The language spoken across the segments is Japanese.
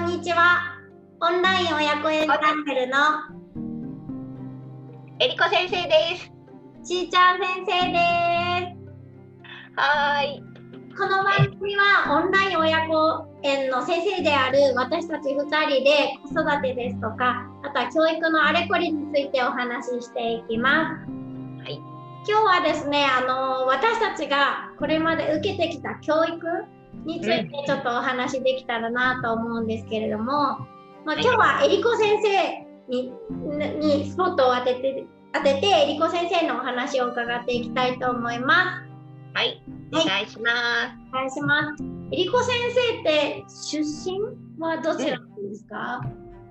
んにちは。オンライン親子園チャンネルのえりこ先生です。しーちゃん先生です。はーい。この番組はオンライン親子園の先生である私たち2人で子育てですとか、あとは教育のあれこれについてお話ししていきます。はい。今日はですね、あの私たちがこれまで受けてきた教育についてちょっとお話できたらなと思うんですけれども、まあ、今日はえりこ先生ににスポットを当てて当ててえりこ先生のお話を伺っていきたいと思います。はい。お願いします。お願いします。えりこ先生って出身はどちらなんですか？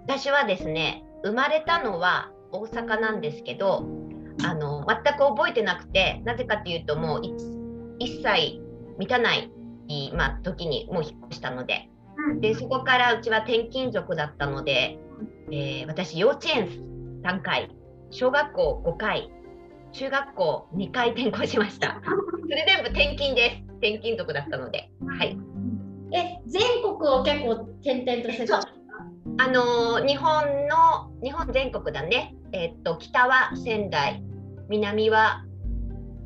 私はですね、生まれたのは大阪なんですけど、あの全く覚えてなくて、なぜかというともう1歳満たない、まあ、時にもう引っ越したので、うんでそこからうちは転勤族だったので、えー私幼稚園3回、小学校5回、中学校2回転校しました。それ全部転勤です。転勤族だったので、はい。え全国を結構転々としてた？あのー日本の日本全国だね。えっと北は仙台、南は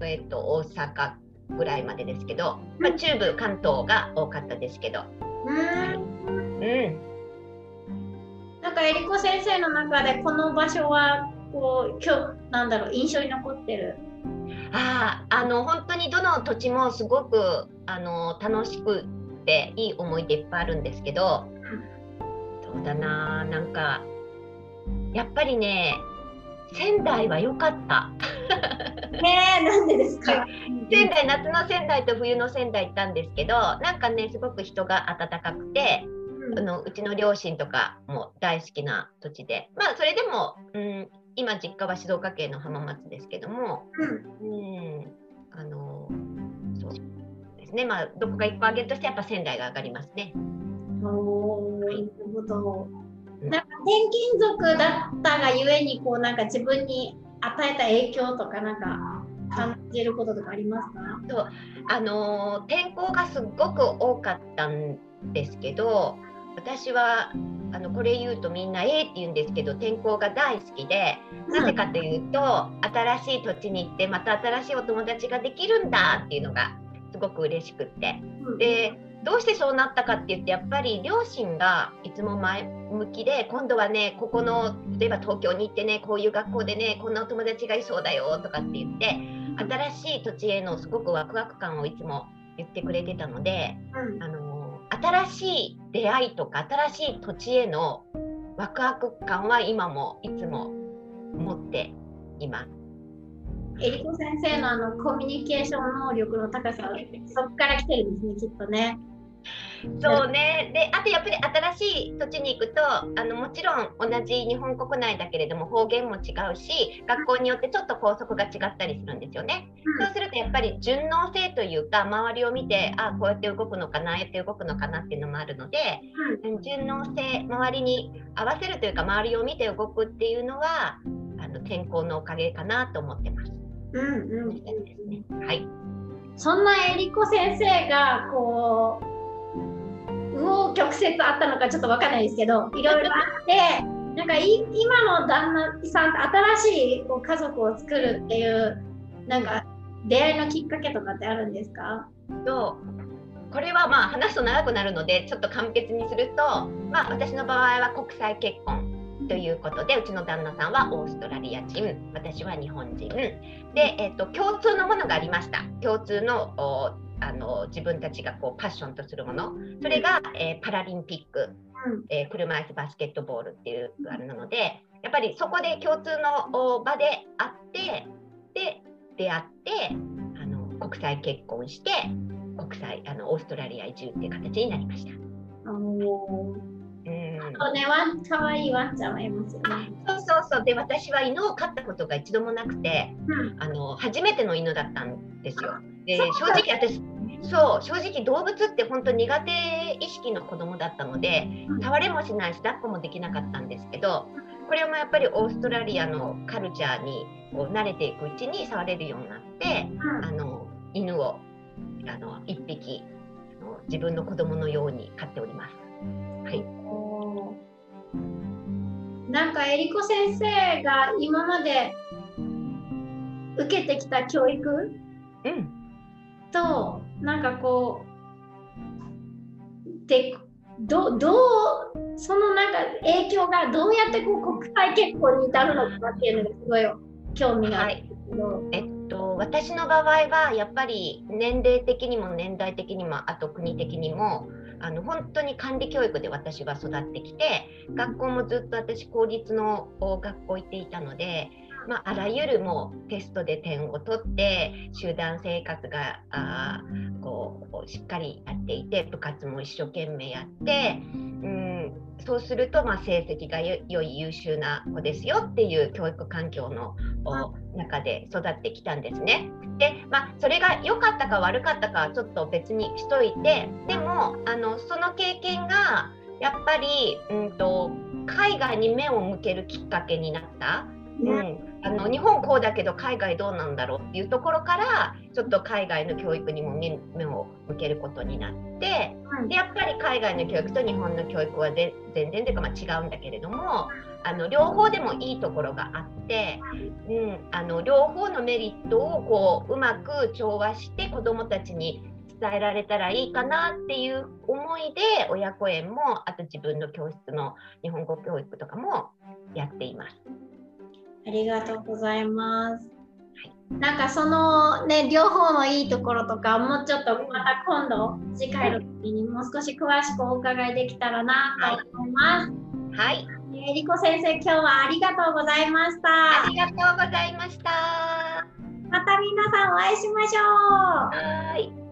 えっと大阪ぐらいまでですけど、まあ、中部関東が多かったですけど、うーん。うん、なんかえりこ先生の中でこの場所はこう今日なんだろう印象に残ってる？あああの本当にどの土地もすごくあの楽しくていい思い出いっぱいあるんですけど、そうだななんかやっぱりね仙台は良かった。ねえなんでですか？仙台夏の仙台と冬の仙台行ったんですけどなんかねすごく人が温かくてうんあのうちの両親とかも大好きな土地でまあそれでも、うん、今実家は静岡県の浜松ですけども、うん、あのそうですねまあどこか一個挙げるとしてやっぱ仙台が上がりますね。うん。おーなるほど。うんなんか転勤族だったがゆえにこうなんか自分に与えた影響とかなんか感じることとかありますか？あの天候がすっごく多かったんですけど私はあのこれ言うとみんな「えー」って言うんですけど天候が大好きでなぜかというと新しい土地に行ってまた新しいお友達ができるんだっていうのがすごく嬉しくって。うん。でどうしてそうなったかって言ってやっぱり両親がいつも前向きで今度はねここの例えば東京に行ってねこういう学校でねこんなお友達がいそうだよとかって言って新しい土地へのすごくワクワク感をいつも言ってくれてたのでうんあの新しい出会いとか新しい土地へのワクワク感は今もいつも持っています。えりこ先生のあのコミュニケーション能力の高さそこから来てるんですねきっとね。そうね。であとやっぱり新しい土地に行くとあのもちろん同じ日本国内だけれども方言も違うし学校によってちょっと校則が違ったりするんですよね。そうするとやっぱり順応性というか周りを見てあこうやって動くのかなああやって動くのかなっていうのもあるのでうん。順応性周りに合わせるというか周りを見て動くっていうのはあの天候のおかげかなと思ってます。うんうんね。はい、そんなえりこ先生がこう右往曲折あったのかちょっとわかんないですけどいろいろあってなんか今の旦那さんと新しいこう家族を作るっていうなんか出会いのきっかけとかってあるんですか？とこれはまあ話すと長くなるのでちょっと簡潔にすると、まあ、私の場合は国際結婚ということでうちの旦那さんはオーストラリア人私は日本人。で、えっと共通のものがありました。共通のあの自分たちがこうパッションとするもの。それが、えーパラリンピック、うん。えー車椅子バスケットボールっていうあれなのでやっぱりそこで共通のお場で会ってで出会ってあの国際結婚して国際あのオーストラリア移住っていう形になりました。とねワン可愛いワンちゃんはいますよね。そうそうそう。で私は犬を飼ったことが一度もなくてうん。あの初めての犬だったんですよ。で正直私そう正直動物って本当苦手意識の子供だったので触れもしないし抱っこもできなかったんですけどこれもやっぱりオーストラリアのカルチャーにこう慣れていくうちに触れるようになってうん。あの犬をあの1匹自分の子供のように飼っております。はい、おなんかえりこ先生が今まで受けてきた教育うん。となんかこうでどどうそのなんか影響がどうやってこう国際結婚に至るのかっていうのがすごい興味がある。んですけど、えっと、私の場合はやっぱり年齢的にも年代的にもあと国的にもあの本当に管理教育で私は育ってきて学校もずっと私公立の学校行っていたので、まあ、あらゆるもうテストで点を取って集団生活があこうしっかりやっていて部活も一生懸命やって、うん、そうするとまあ成績がよ良い優秀な子ですよっていう教育環境のお中で育ってきたんですね。で、まあ、それが良かったか悪かったかはちょっと別にしといてでもあのその経験がやっぱり、うん、と海外に目を向けるきっかけになった。うん、あの日本こうだけど海外どうなんだろうっていうところからちょっと海外の教育にも目目を向けることになってでやっぱり海外の教育と日本の教育はで全然というかまあ違うんだけれどもあの両方でもいいところがあって、うん、あの両方のメリットをこううまく調和して子どもたちに伝えられたらいいかなっていう思いで親子園もあと自分の教室の日本語教育とかもやっています。ありがとうございます。なんかそのね両方のいいところとかもうちょっとまた今度次回の時にもう少し詳しくお伺いできたらなと思います。はい、えりこ先生今日はありがとうございました。ありがとうございました。また皆さんお会いしましょう。はい。